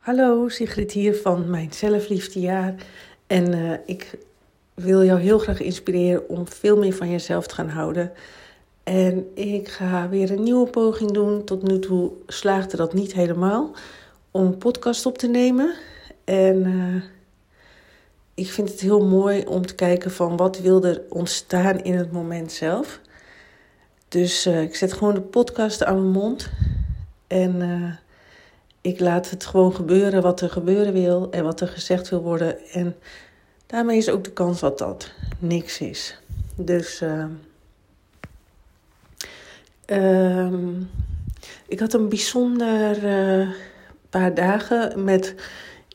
Hallo, Sigrid hier van Mijn Zelfliefdejaar. En uh, ik wil jou heel graag inspireren om veel meer van jezelf te gaan houden. En ik ga weer een nieuwe poging doen. Tot nu toe slaagde dat niet helemaal om een podcast op te nemen. En uh, ik vind het heel mooi om te kijken van wat wil er ontstaan in het moment zelf. Dus uh, ik zet gewoon de podcast aan mijn mond. En ik laat het gewoon gebeuren wat er gebeuren wil en wat er gezegd wil worden. En daarmee is ook de kans dat dat niks is. Dus uh, ik had een bijzonder uh, paar dagen met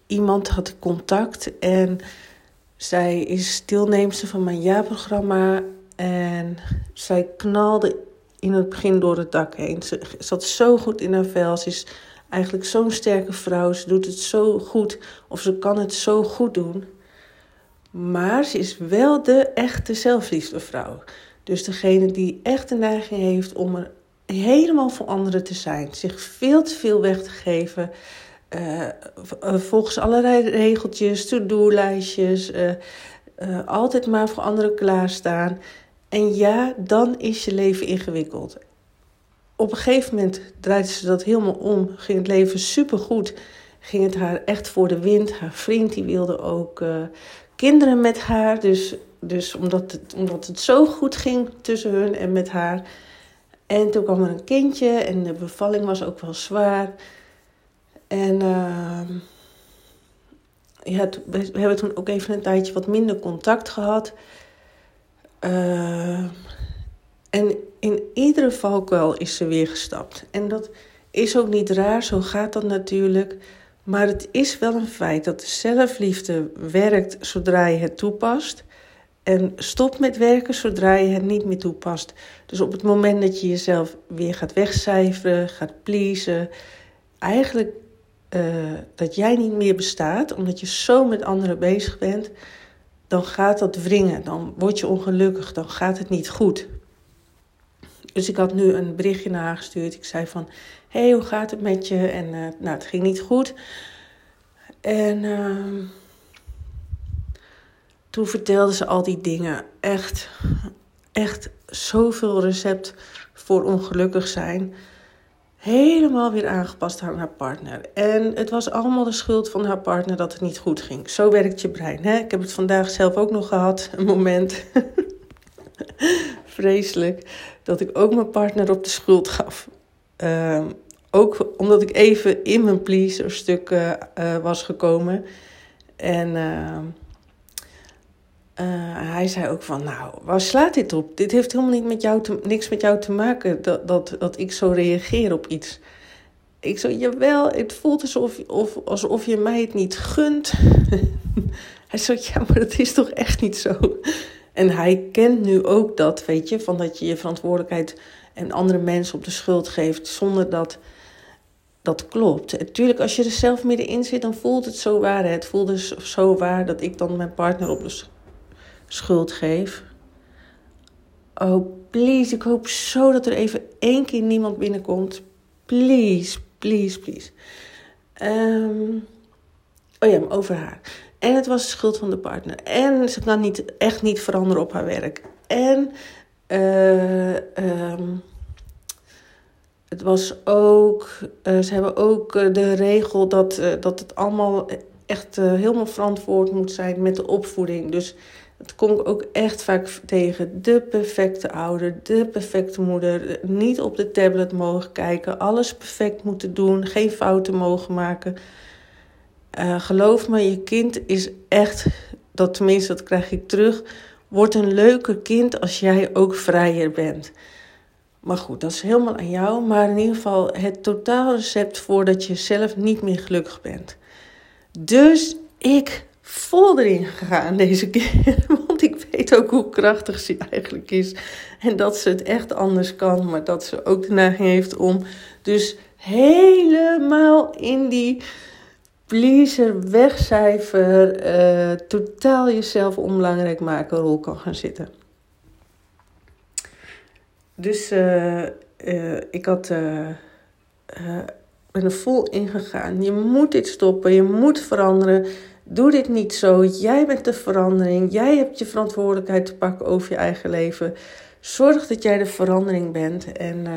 iemand had ik contact en zij is deelnemster van mijn jaarprogramma en zij knalde in het begin door het dak heen. Ze zat zo goed in haar vel. Ze is eigenlijk zo'n sterke vrouw. Ze doet het zo goed, of ze kan het zo goed doen. Maar ze is wel de echte zelfliefde vrouw. Dus degene die echt de neiging heeft om er helemaal voor anderen te zijn. Zich veel te veel weg te geven. Uh, volgens allerlei regeltjes, to-do-lijstjes. Uh, altijd maar voor anderen klaarstaan. En ja, dan is je leven ingewikkeld op een gegeven moment draaide ze dat helemaal om. Ging het leven supergoed. Ging het haar echt voor de wind. Haar vriend die wilde ook uh, kinderen met haar. Dus, dus omdat, het, omdat het zo goed ging tussen hun en met haar. En toen kwam er een kindje en de bevalling was ook wel zwaar. En uh, ja, we hebben toen ook even een tijdje wat minder contact gehad. Uh, en in iedere valkuil is ze weer gestapt. En dat is ook niet raar, zo gaat dat natuurlijk. Maar het is wel een feit dat de zelfliefde werkt zodra je het toepast. En stopt met werken zodra je het niet meer toepast. Dus op het moment dat je jezelf weer gaat wegcijferen, gaat pleasen, eigenlijk uh, dat jij niet meer bestaat, omdat je zo met anderen bezig bent, dan gaat dat wringen. Dan word je ongelukkig, dan gaat het niet goed. Dus ik had nu een berichtje naar haar gestuurd. Ik zei van, hey, hoe gaat het met je? En uh, nou, het ging niet goed. En uh, toen vertelde ze al die dingen. Echt, echt zoveel recept voor ongelukkig zijn. Helemaal weer aangepast aan haar partner. En het was allemaal de schuld van haar partner dat het niet goed ging. Zo werkt je brein. Hè? Ik heb het vandaag zelf ook nog gehad, een moment. Vreselijk dat ik ook mijn partner op de schuld gaf. Uh, ook omdat ik even in mijn pleaser stuk uh, was gekomen. En uh, hij zei ook van, nou, waar slaat dit op? Dit heeft helemaal niet met jou te, niks met jou te maken dat, dat, dat ik zo reageer op iets. Ik zo, jawel, het voelt alsof, of, alsof je mij het niet gunt. hij zei, ja, maar dat is toch echt niet zo? En hij kent nu ook dat, weet je, van dat je je verantwoordelijkheid en andere mensen op de schuld geeft zonder dat dat klopt. Natuurlijk, als je er zelf middenin zit, dan voelt het zo waar. Het voelt dus zo waar dat ik dan mijn partner op de schuld geef. Oh, please, ik hoop zo dat er even één keer niemand binnenkomt. Please, please, please. Um, oh ja, over haar. En het was de schuld van de partner. En ze kan niet, echt niet veranderen op haar werk. En uh, um, het was ook, uh, ze hebben ook uh, de regel dat, dat het allemaal echt helemaal verantwoord moet zijn met de opvoeding. Dus dat kom ik ook echt vaak tegen. De perfecte ouder, de perfecte moeder. Niet op de tablet mogen kijken, alles perfect moeten doen, geen fouten mogen maken. Uh, geloof me, je kind is echt, dat tenminste dat krijg ik terug, wordt een leuker kind als jij ook vrijer bent. Maar goed, dat is helemaal aan jou. Maar in ieder geval het totaalrecept voordat je zelf niet meer gelukkig bent. Dus ik vol erin gegaan deze keer. Want ik weet ook hoe krachtig ze eigenlijk is. En dat ze het echt anders kan. Maar dat ze ook de neiging heeft om dus helemaal in die pleaser, wegcijfer, uh, totaal jezelf onbelangrijk maken rol kan gaan zitten. Dus uh, uh, ik had ben er vol ingegaan. Je moet dit stoppen, je moet veranderen. Doe dit niet zo. Jij bent de verandering. Jij hebt je verantwoordelijkheid te pakken over je eigen leven. Zorg dat jij de verandering bent. En,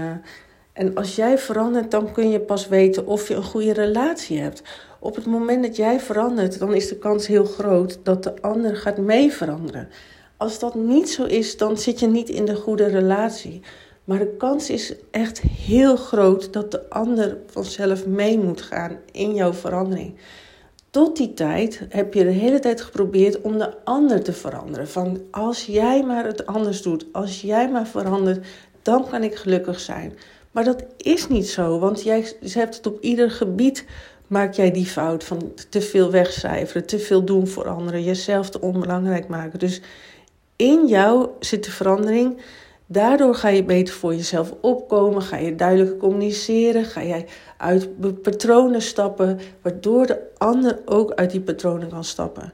en als jij verandert, dan kun je pas weten of je een goede relatie hebt. Op het moment dat jij verandert, dan is de kans heel groot dat de ander gaat mee veranderen. Als dat niet zo is, dan zit je niet in de goede relatie. Maar de kans is echt heel groot dat de ander vanzelf mee moet gaan in jouw verandering. Tot die tijd heb je de hele tijd geprobeerd om de ander te veranderen. Van als jij maar het anders doet, als jij maar verandert, dan kan ik gelukkig zijn. Maar dat is niet zo, want jij hebt het op ieder gebied. Maak jij die fout van te veel wegcijferen, te veel doen voor anderen, jezelf te onbelangrijk maken. Dus in jou zit de verandering. Daardoor ga je beter voor jezelf opkomen, ga je duidelijker communiceren, ga jij uit patronen stappen, waardoor de ander ook uit die patronen kan stappen.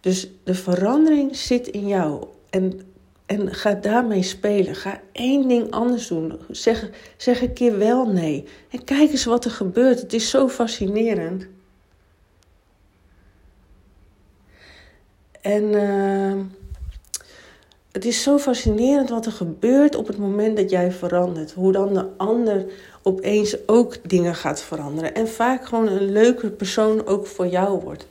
Dus de verandering zit in jou en, en ga daarmee spelen. Ga één ding anders doen. Zeg, een keer wel nee. En kijk eens wat er gebeurt. Het is zo fascinerend. En. Uh, het is zo fascinerend wat er gebeurt op het moment dat jij verandert. Hoe dan de ander opeens ook dingen gaat veranderen. En vaak gewoon een leuke persoon ook voor jou wordt.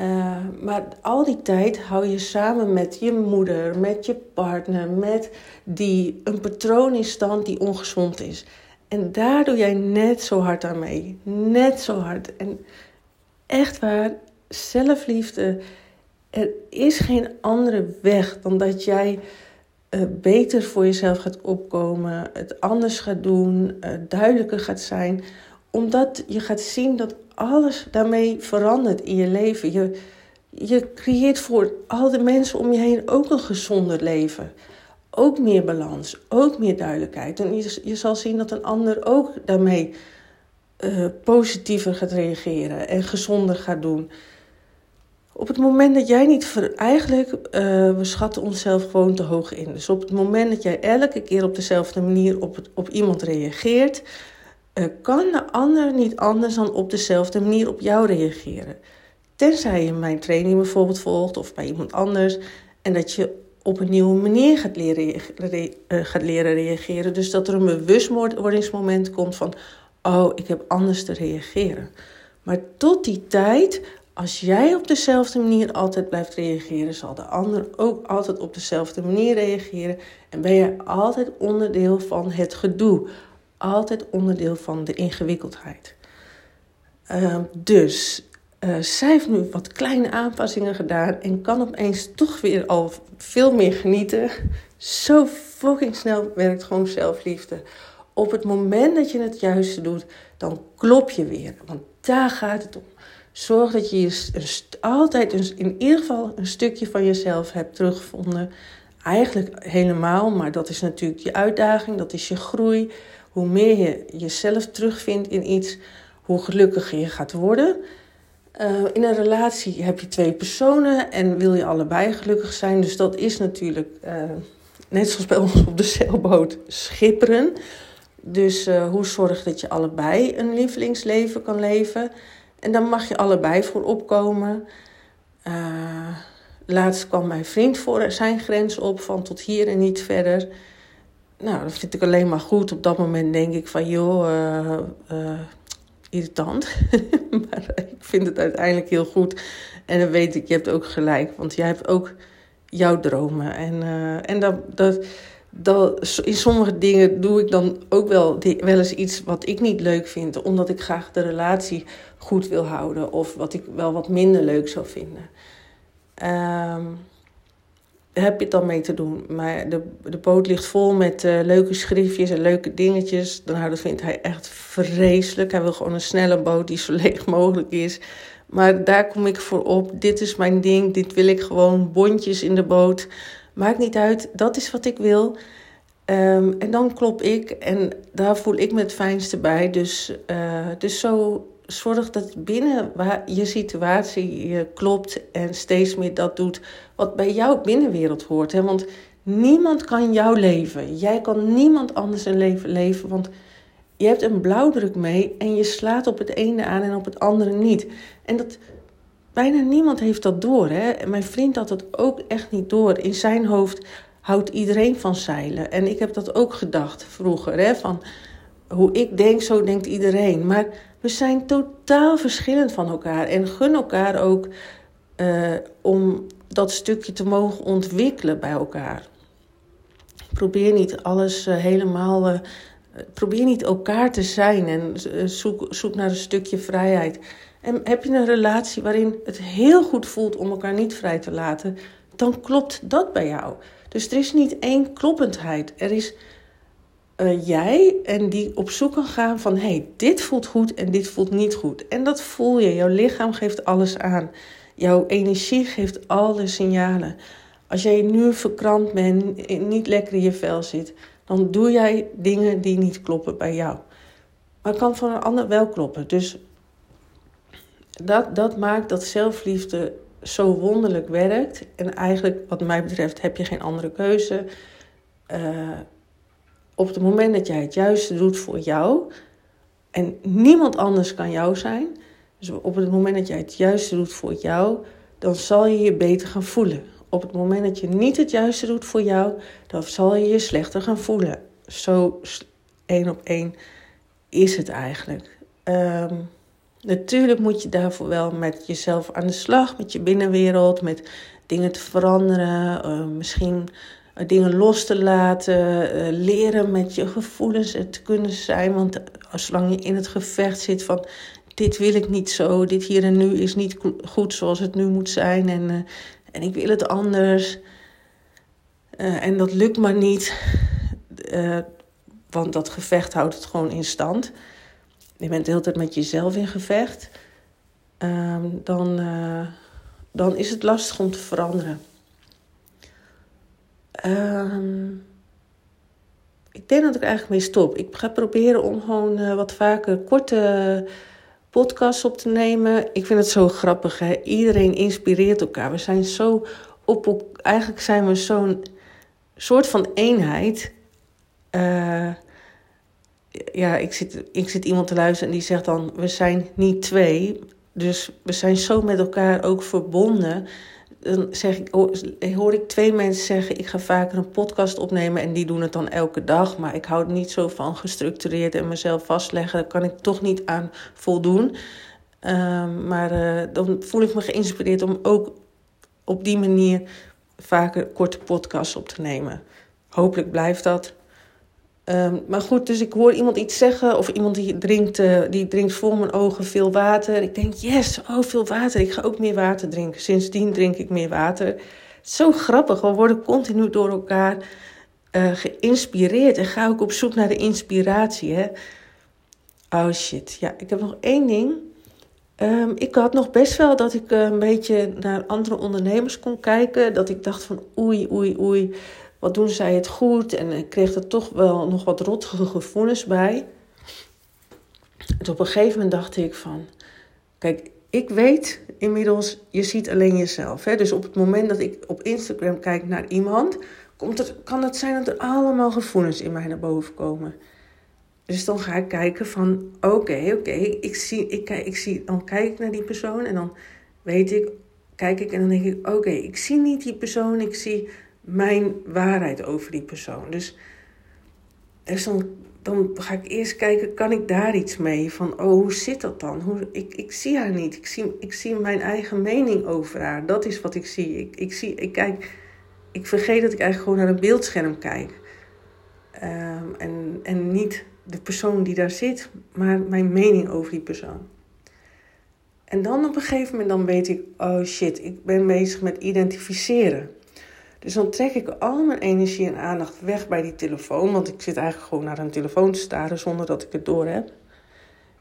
Uh, maar al die tijd hou je samen met je moeder, met je partner, met die een patroon in stand die ongezond is. En daar doe jij net zo hard aan mee. Net zo hard. En echt waar, zelfliefde er is geen andere weg dan dat jij uh, beter voor jezelf gaat opkomen, het anders gaat doen, uh, duidelijker gaat zijn, omdat je gaat zien dat alles daarmee verandert in je leven. Je, je creëert voor al de mensen om je heen ook een gezonder leven. Ook meer balans, ook meer duidelijkheid. En je, je zal zien dat een ander ook daarmee uh, positiever gaat reageren en gezonder gaat doen. Op het moment dat jij niet eigenlijk, uh, we onszelf gewoon te hoog in. Dus op het moment dat jij elke keer op dezelfde manier op, op iemand reageert, kan de ander niet anders dan op dezelfde manier op jou reageren. Tenzij je mijn training bijvoorbeeld volgt of bij iemand anders en dat je op een nieuwe manier gaat leren, re, uh, gaat leren reageren. Dus dat er een bewustwordingsmoment komt van, oh, ik heb anders te reageren. Maar tot die tijd als jij op dezelfde manier altijd blijft reageren, zal de ander ook altijd op dezelfde manier reageren. En ben je altijd onderdeel van het gedoe. Altijd onderdeel van de ingewikkeldheid. Uh, dus uh, zij heeft nu wat kleine aanpassingen gedaan en kan opeens toch weer al veel meer genieten. Zo fucking snel werkt gewoon zelfliefde. Op het moment dat je het juiste doet, dan klop je weer. Want daar gaat het om. Zorg dat je altijd in ieder geval een stukje van jezelf hebt teruggevonden. Eigenlijk helemaal, maar dat is natuurlijk je uitdaging, dat is je groei. Hoe meer je jezelf terugvindt in iets, hoe gelukkiger je gaat worden. Uh, in een relatie heb je twee personen en wil je allebei gelukkig zijn. Dus dat is natuurlijk, uh, net zoals bij ons op de zeilboot, schipperen. Dus uh, hoe zorg dat je allebei een lievelingsleven kan leven. En dan mag je allebei voor opkomen. Laatst kwam mijn vriend voor zijn grens op van tot hier en niet verder. Nou, dat vind ik alleen maar goed. Op dat moment denk ik van joh, uh, uh, irritant. maar ik vind het uiteindelijk heel goed. En dan weet ik, je hebt ook gelijk. Want jij hebt ook jouw dromen. En, en dat, dat, dat, in sommige dingen doe ik dan ook wel, wel eens iets wat ik niet leuk vind, omdat ik graag de relatie goed wil houden of wat ik wel wat minder leuk zou vinden. Um, heb je het dan mee te doen. Maar de, de boot ligt vol met uh, leuke schriftjes en leuke dingetjes. Dan nou, dat vindt hij echt vreselijk. Hij wil gewoon een snelle boot die zo leeg mogelijk is. Maar daar kom ik voor op. Dit is mijn ding. Dit wil ik gewoon. Bondjes in de boot. Maakt niet uit, dat is wat ik wil. Um, en dan klop ik en daar voel ik me het fijnste bij. Dus, uh, dus zo zorg dat binnen je situatie je klopt en steeds meer dat doet wat bij jouw binnenwereld hoort. Hè? Want niemand kan jouw leven. Jij kan niemand anders een leven leven, want je hebt een blauwdruk mee en je slaat op het ene aan en op het andere niet. En dat, bijna niemand heeft dat door. Hè? Mijn vriend had het ook echt niet door. In zijn hoofd houdt iedereen van zeilen. En ik heb dat ook gedacht vroeger. Hè? Van hoe ik denk, zo denkt iedereen. Maar we zijn totaal verschillend van elkaar. En gun elkaar ook uh, om dat stukje te mogen ontwikkelen bij elkaar. Probeer niet alles uh, helemaal. Uh, probeer niet elkaar te zijn en zoek, zoek naar een stukje vrijheid. En heb je een relatie waarin het heel goed voelt om elkaar niet vrij te laten, dan klopt dat bij jou. Dus er is niet één kloppendheid. Er is uh, jij en die op zoek gaan van hey, dit voelt goed en dit voelt niet goed. En dat voel je. Jouw lichaam geeft alles aan. Jouw energie geeft alle signalen. Als jij nu verkrampt bent, niet lekker in je vel zit, dan doe jij dingen die niet kloppen bij jou. Maar kan voor een ander wel kloppen. Dus dat, dat maakt dat zelfliefde zo wonderlijk werkt. En eigenlijk, wat mij betreft, heb je geen andere keuze. Uh, op het moment dat jij het juiste doet voor jou, en niemand anders kan jou zijn, dus op het moment dat jij het juiste doet voor jou, dan zal je je beter gaan voelen. Op het moment dat je niet het juiste doet voor jou, dan zal je je slechter gaan voelen. Zo één op één is het eigenlijk. Um, natuurlijk moet je daarvoor wel met jezelf aan de slag, met je binnenwereld, met dingen te veranderen. Uh, misschien eh, dingen los te laten, eh, leren met je gevoelens te kunnen zijn. Want zolang je in het gevecht zit van dit wil ik niet zo, dit hier en nu is niet goed zoals het nu moet zijn en, uh, en ik wil het anders. En dat lukt maar niet, want dat gevecht houdt het gewoon in stand. Je bent de hele tijd met jezelf in gevecht. Ehm, dan, dan is het lastig om te veranderen. Um, ik denk dat ik eigenlijk mee stop. Ik ga proberen om gewoon uh, wat vaker korte podcasts op te nemen. Ik vind het zo grappig. Hè? Iedereen inspireert elkaar. We zijn zo op. Eigenlijk zijn we zo'n soort van eenheid. Uh, ja, ik zit, ik zit iemand te luisteren en die zegt dan: We zijn niet twee. Dus we zijn zo met elkaar ook verbonden dan zeg ik, hoor ik twee mensen zeggen: Ik ga vaker een podcast opnemen. En die doen het dan elke dag. Maar ik hou niet zo van gestructureerd en mezelf vastleggen. Daar kan ik toch niet aan voldoen. Um, maar uh, dan voel ik me geïnspireerd om ook op die manier vaker korte podcasts op te nemen. Hopelijk blijft dat. Um, maar goed, dus ik hoor iemand iets zeggen of iemand die drinkt, uh, die drinkt voor mijn ogen veel water. Ik denk, yes, oh veel water. Ik ga ook meer water drinken. Sindsdien drink ik meer water. Zo grappig, we worden continu door elkaar uh, geïnspireerd. En ga ook op zoek naar de inspiratie. Hè? Oh shit, ja, ik heb nog één ding. Um, ik had nog best wel dat ik uh, een beetje naar andere ondernemers kon kijken. Dat ik dacht van oei, oei, oei wat doen zij het goed? En ik kreeg er toch wel nog wat rottige gevoelens bij. En op een gegeven moment dacht ik van... Kijk, ik weet inmiddels, je ziet alleen jezelf. Hè? Dus op het moment dat ik op Instagram kijk naar iemand... Komt kan het zijn dat er allemaal gevoelens in mij naar boven komen. Dus dan ga ik kijken van, oké, oké, ik zie, ik, ik zie, dan kijk ik naar die persoon en dan weet ik, kijk ik en dan denk ik, oké, ik zie niet die persoon, ik zie mijn waarheid over die persoon. Dus, dan, dan ga ik eerst kijken, kan ik daar iets mee? Van, oh, hoe zit dat dan? Hoe, ik, ik zie haar niet. Ik zie, ik zie mijn eigen mening over haar. Dat is wat ik zie. Ik, ik, zie, ik, kijk, ik vergeet dat ik eigenlijk gewoon naar een beeldscherm kijk. Um, en, en niet de persoon die daar zit, maar mijn mening over die persoon. En dan op een gegeven moment dan weet ik, oh shit, ik ben bezig met identificeren. Dus dan trek ik al mijn energie en aandacht weg bij die telefoon. Want ik zit eigenlijk gewoon naar een telefoon te staren zonder dat ik het door heb.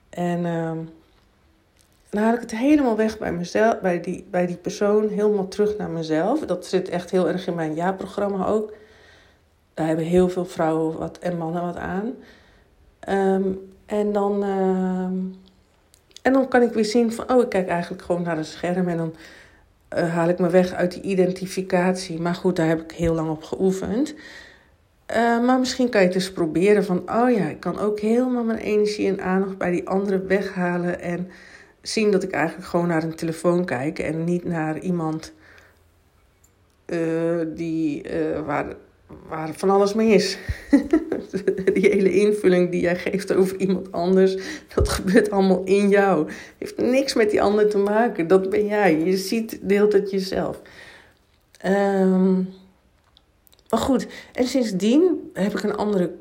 En uh, dan haal ik het helemaal weg bij mezelf, bij die, bij die persoon, helemaal terug naar mezelf. Dat zit echt heel erg in mijn jaarprogramma ook. Daar hebben heel veel vrouwen wat, en mannen wat aan. Um, en dan. Uh, en dan kan ik weer zien van, oh, ik kijk eigenlijk gewoon naar het scherm en dan uh, haal ik me weg uit die identificatie. Maar goed, daar heb ik heel lang op geoefend. Uh, maar misschien kan je het eens proberen van, oh ja, ik kan ook helemaal mijn energie en aandacht bij die andere weghalen en zien dat ik eigenlijk gewoon naar een telefoon kijk en niet naar iemand uh, die, waar, waar van alles mee is. die hele invulling die jij geeft over iemand anders, dat gebeurt allemaal in jou. Heeft niks met die ander te maken. Dat ben jij. Je ziet, deelt het jezelf. Um, maar goed, en sindsdien heb ik een andere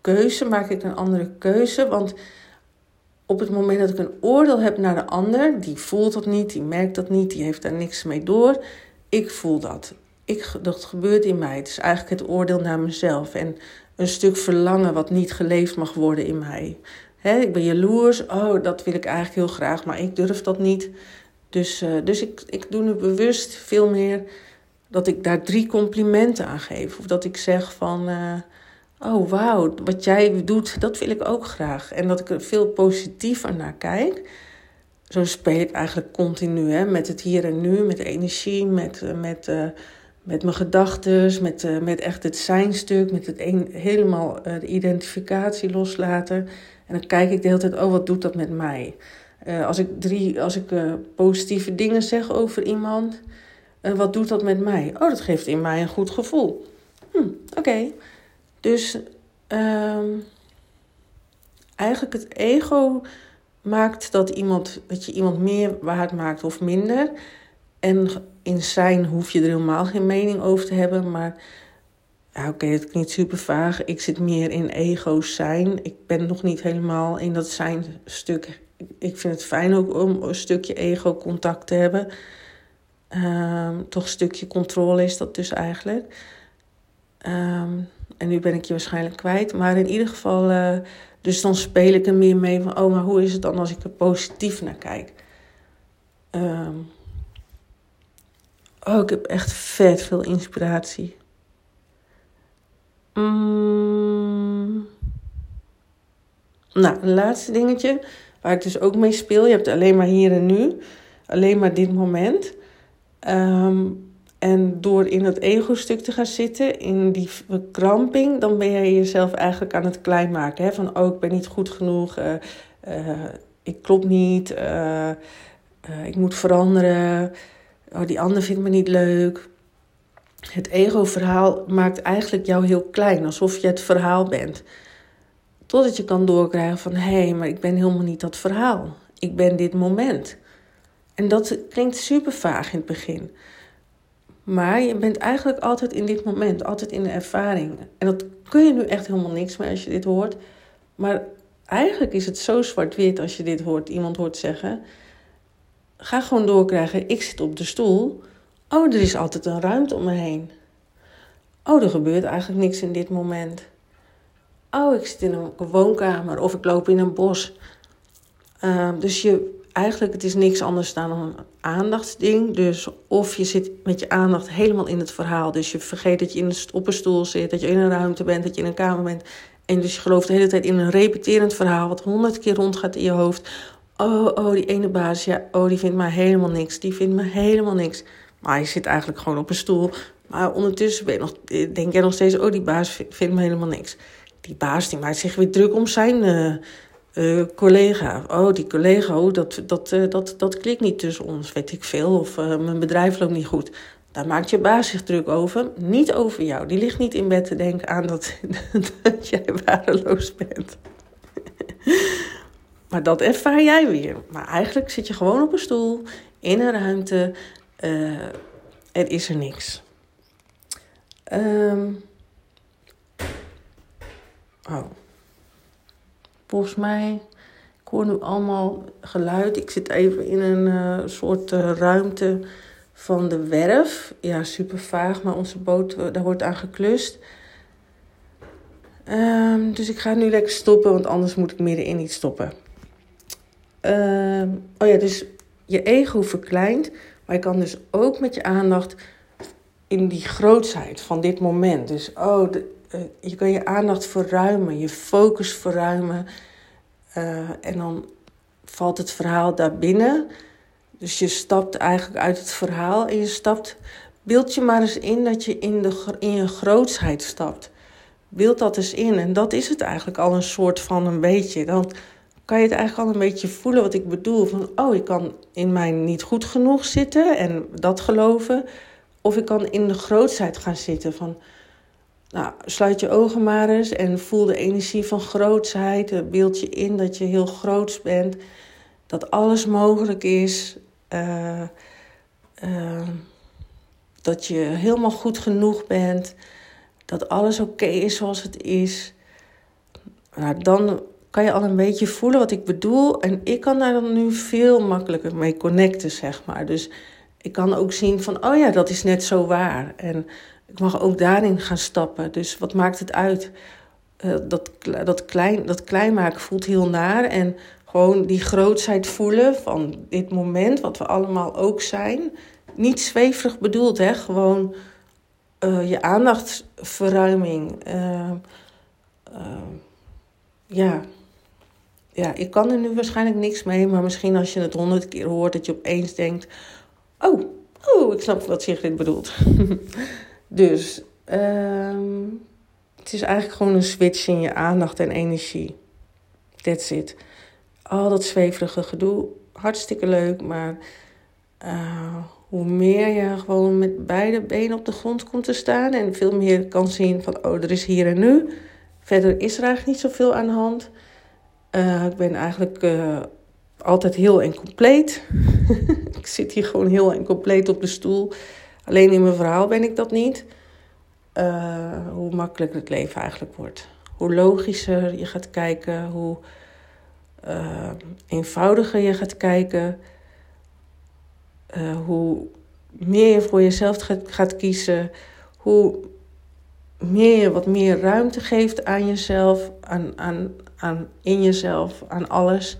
keuze, maak ik een andere keuze. Want op het moment dat ik een oordeel heb naar de ander, die voelt dat niet, die merkt dat niet, die heeft daar niks mee door. Ik voel dat. Ik, dat gebeurt in mij. Het is eigenlijk het oordeel naar mezelf. En een stuk verlangen wat niet geleefd mag worden in mij. ik ben jaloers. Oh, dat wil ik eigenlijk heel graag, maar ik durf dat niet. Dus, uh, dus ik, ik doe nu bewust veel meer dat ik daar drie complimenten aan geef. Of dat ik zeg van, uh, oh wauw, wat jij doet, dat wil ik ook graag. En dat ik er veel positiever naar kijk. Zo speel ik eigenlijk continu hè, met het hier en nu, met energie, met, eh, met, met mijn gedachten, met, uh, met echt het zijnstuk, met het een, helemaal de identificatie loslaten. En dan kijk ik de hele tijd, oh wat doet dat met mij? als ik, drie, als ik positieve dingen zeg over iemand, wat doet dat met mij? Oh, dat geeft in mij een goed gevoel. Hm, Oké. Dus um, eigenlijk het ego maakt dat, iemand, dat je iemand meer waard maakt of minder. En in zijn hoef je er helemaal geen mening over te hebben. Maar ja, oké, okay, het klinkt super vaag. Ik zit meer in ego's zijn. Ik ben nog niet helemaal in dat zijn stuk. Ik vind het fijn ook om een stukje ego-contact te hebben. Um, toch een stukje controle is dat dus eigenlijk. Um, en nu ben ik je waarschijnlijk kwijt. Maar in ieder geval, uh, dus dan speel ik er meer mee van, oh, maar hoe is het dan als ik er positief naar kijk? Um, oh, ik heb echt vet veel inspiratie. Mm. Nou, een laatste dingetje waar ik dus ook mee speel. Je hebt alleen maar hier en nu. Alleen maar dit moment. Um, en door in het ego-stuk te gaan zitten, in die verkramping, dan ben je jezelf eigenlijk aan het klein maken. Hè? Van, oh, ik ben niet goed genoeg, uh, uh, ik klop niet, uh, ik moet veranderen, oh, die ander vindt me niet leuk. Het ego-verhaal maakt eigenlijk jou heel klein, alsof je het verhaal bent. Totdat je kan doorkrijgen van, hé, hey, maar ik ben helemaal niet dat verhaal. Ik ben dit moment. En dat klinkt super vaag in het begin. Maar je bent eigenlijk altijd in dit moment, altijd in de ervaring. En dat kun je nu echt helemaal niks mee als je dit hoort. Maar eigenlijk is het zo zwart-wit als je dit hoort, iemand hoort zeggen. Ga gewoon doorkrijgen, ik zit op de stoel. Oh, er is altijd een ruimte om me heen. Oh, er gebeurt eigenlijk niks in dit moment. Oh, ik zit in een woonkamer of ik loop in een bos. Uh, dus je eigenlijk het is niks anders dan een aandachtsding. Dus of je zit met je aandacht helemaal in het verhaal. Dus je vergeet dat je in een, op een stoel zit, dat je in een ruimte bent, dat je in een kamer bent. En dus je gelooft de hele tijd in een repeterend verhaal, wat honderd keer rondgaat in je hoofd. Oh, oh, die ene baas, ja, oh, die vindt mij helemaal niks. Die vindt me helemaal niks. Maar je zit eigenlijk gewoon op een stoel. Maar ondertussen ben nog, denk jij nog steeds, oh, die baas vindt me helemaal niks. Die baas die maakt zich weer druk om zijn, uh, uh, collega. Oh, die collega, oh, dat, dat, uh, dat, dat klikt niet tussen ons, weet ik veel. Of mijn bedrijf loopt niet goed. Daar maakt je baas zich druk over. Niet over jou. Die ligt niet in bed te denken aan dat, dat jij waardeloos bent. Maar dat ervaar jij weer. Maar eigenlijk zit je gewoon op een stoel, in een ruimte. er is er niks. Um, oh. Volgens mij, ik hoor nu allemaal geluid. Ik zit even in een uh, soort uh, ruimte van de werf. Ja, super vaag, maar onze boot, uh, daar wordt aan geklust. Um, dus ik ga nu lekker stoppen, want anders moet ik middenin niet stoppen. Um, oh ja, dus je ego verkleint, maar je kan dus ook met je aandacht in die grootheid van dit moment. Dus oh, de, uh, je kan je aandacht verruimen, je focus verruimen. Uh, en dan valt het verhaal daar binnen. Dus je stapt eigenlijk uit het verhaal en je stapt. Beeld je maar eens in dat je in, de, in je grootsheid stapt. beeld dat eens in. En dat is het eigenlijk al een soort van een beetje. Dan kan je het eigenlijk al een beetje voelen wat ik bedoel. Van, oh, ik kan in mij niet goed genoeg zitten en dat geloven. Of ik kan in de grootheid gaan zitten van... Nou, sluit je ogen maar eens en voel de energie van grootsheid. Beeld je in dat je heel groots bent. Dat alles mogelijk is. Uh, uh, dat je helemaal goed genoeg bent. Dat alles oké is zoals het is. Nou, dan kan je al een beetje voelen wat ik bedoel. En ik kan daar dan nu veel makkelijker mee connecten, zeg maar. Dus ik kan ook zien van, oh ja, dat is net zo waar. En ik mag ook daarin gaan stappen. Dus wat maakt het uit? Uh, dat, dat, klein, dat klein maken voelt heel naar. En gewoon die grootsheid voelen van dit moment, wat we allemaal ook zijn. Niet zweverig bedoeld, hè? Gewoon uh, je aandachtsverruiming. Uh, ja. Ja, ik kan er nu waarschijnlijk niks mee, maar misschien als je het honderd keer hoort, dat je opeens denkt: Oh, oh, ik snap wat Sigrid bedoelt. dus ehm, het is eigenlijk gewoon een switch in je aandacht en energie. That's it. Al dat zweverige gedoe, hartstikke leuk, maar uh, hoe meer je gewoon met beide benen op de grond komt te staan en veel meer kan zien van, oh, er is hier en nu. Verder is er eigenlijk niet zoveel aan de hand. Uh, ik ben eigenlijk uh, altijd heel en compleet. ik zit hier gewoon heel en compleet op de stoel. Alleen in mijn verhaal ben ik dat niet. Uh, hoe makkelijker het leven eigenlijk wordt. Hoe logischer je gaat kijken, hoe eenvoudiger je gaat kijken hoe meer je voor jezelf gaat, gaat kiezen, hoe meer wat meer ruimte geeft aan jezelf, aan, aan, aan in jezelf, aan alles.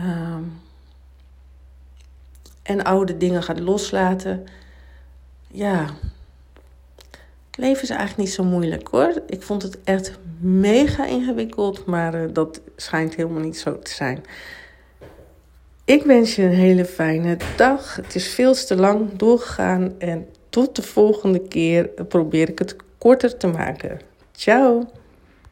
Um, en oude dingen gaat loslaten. Ja, het leven is eigenlijk niet zo moeilijk hoor. Ik vond het echt mega ingewikkeld, maar uh, dat schijnt helemaal niet zo te zijn. Ik wens je een hele fijne dag. Het is veel te lang doorgegaan en tot de volgende keer probeer ik het korter te maken. Ciao!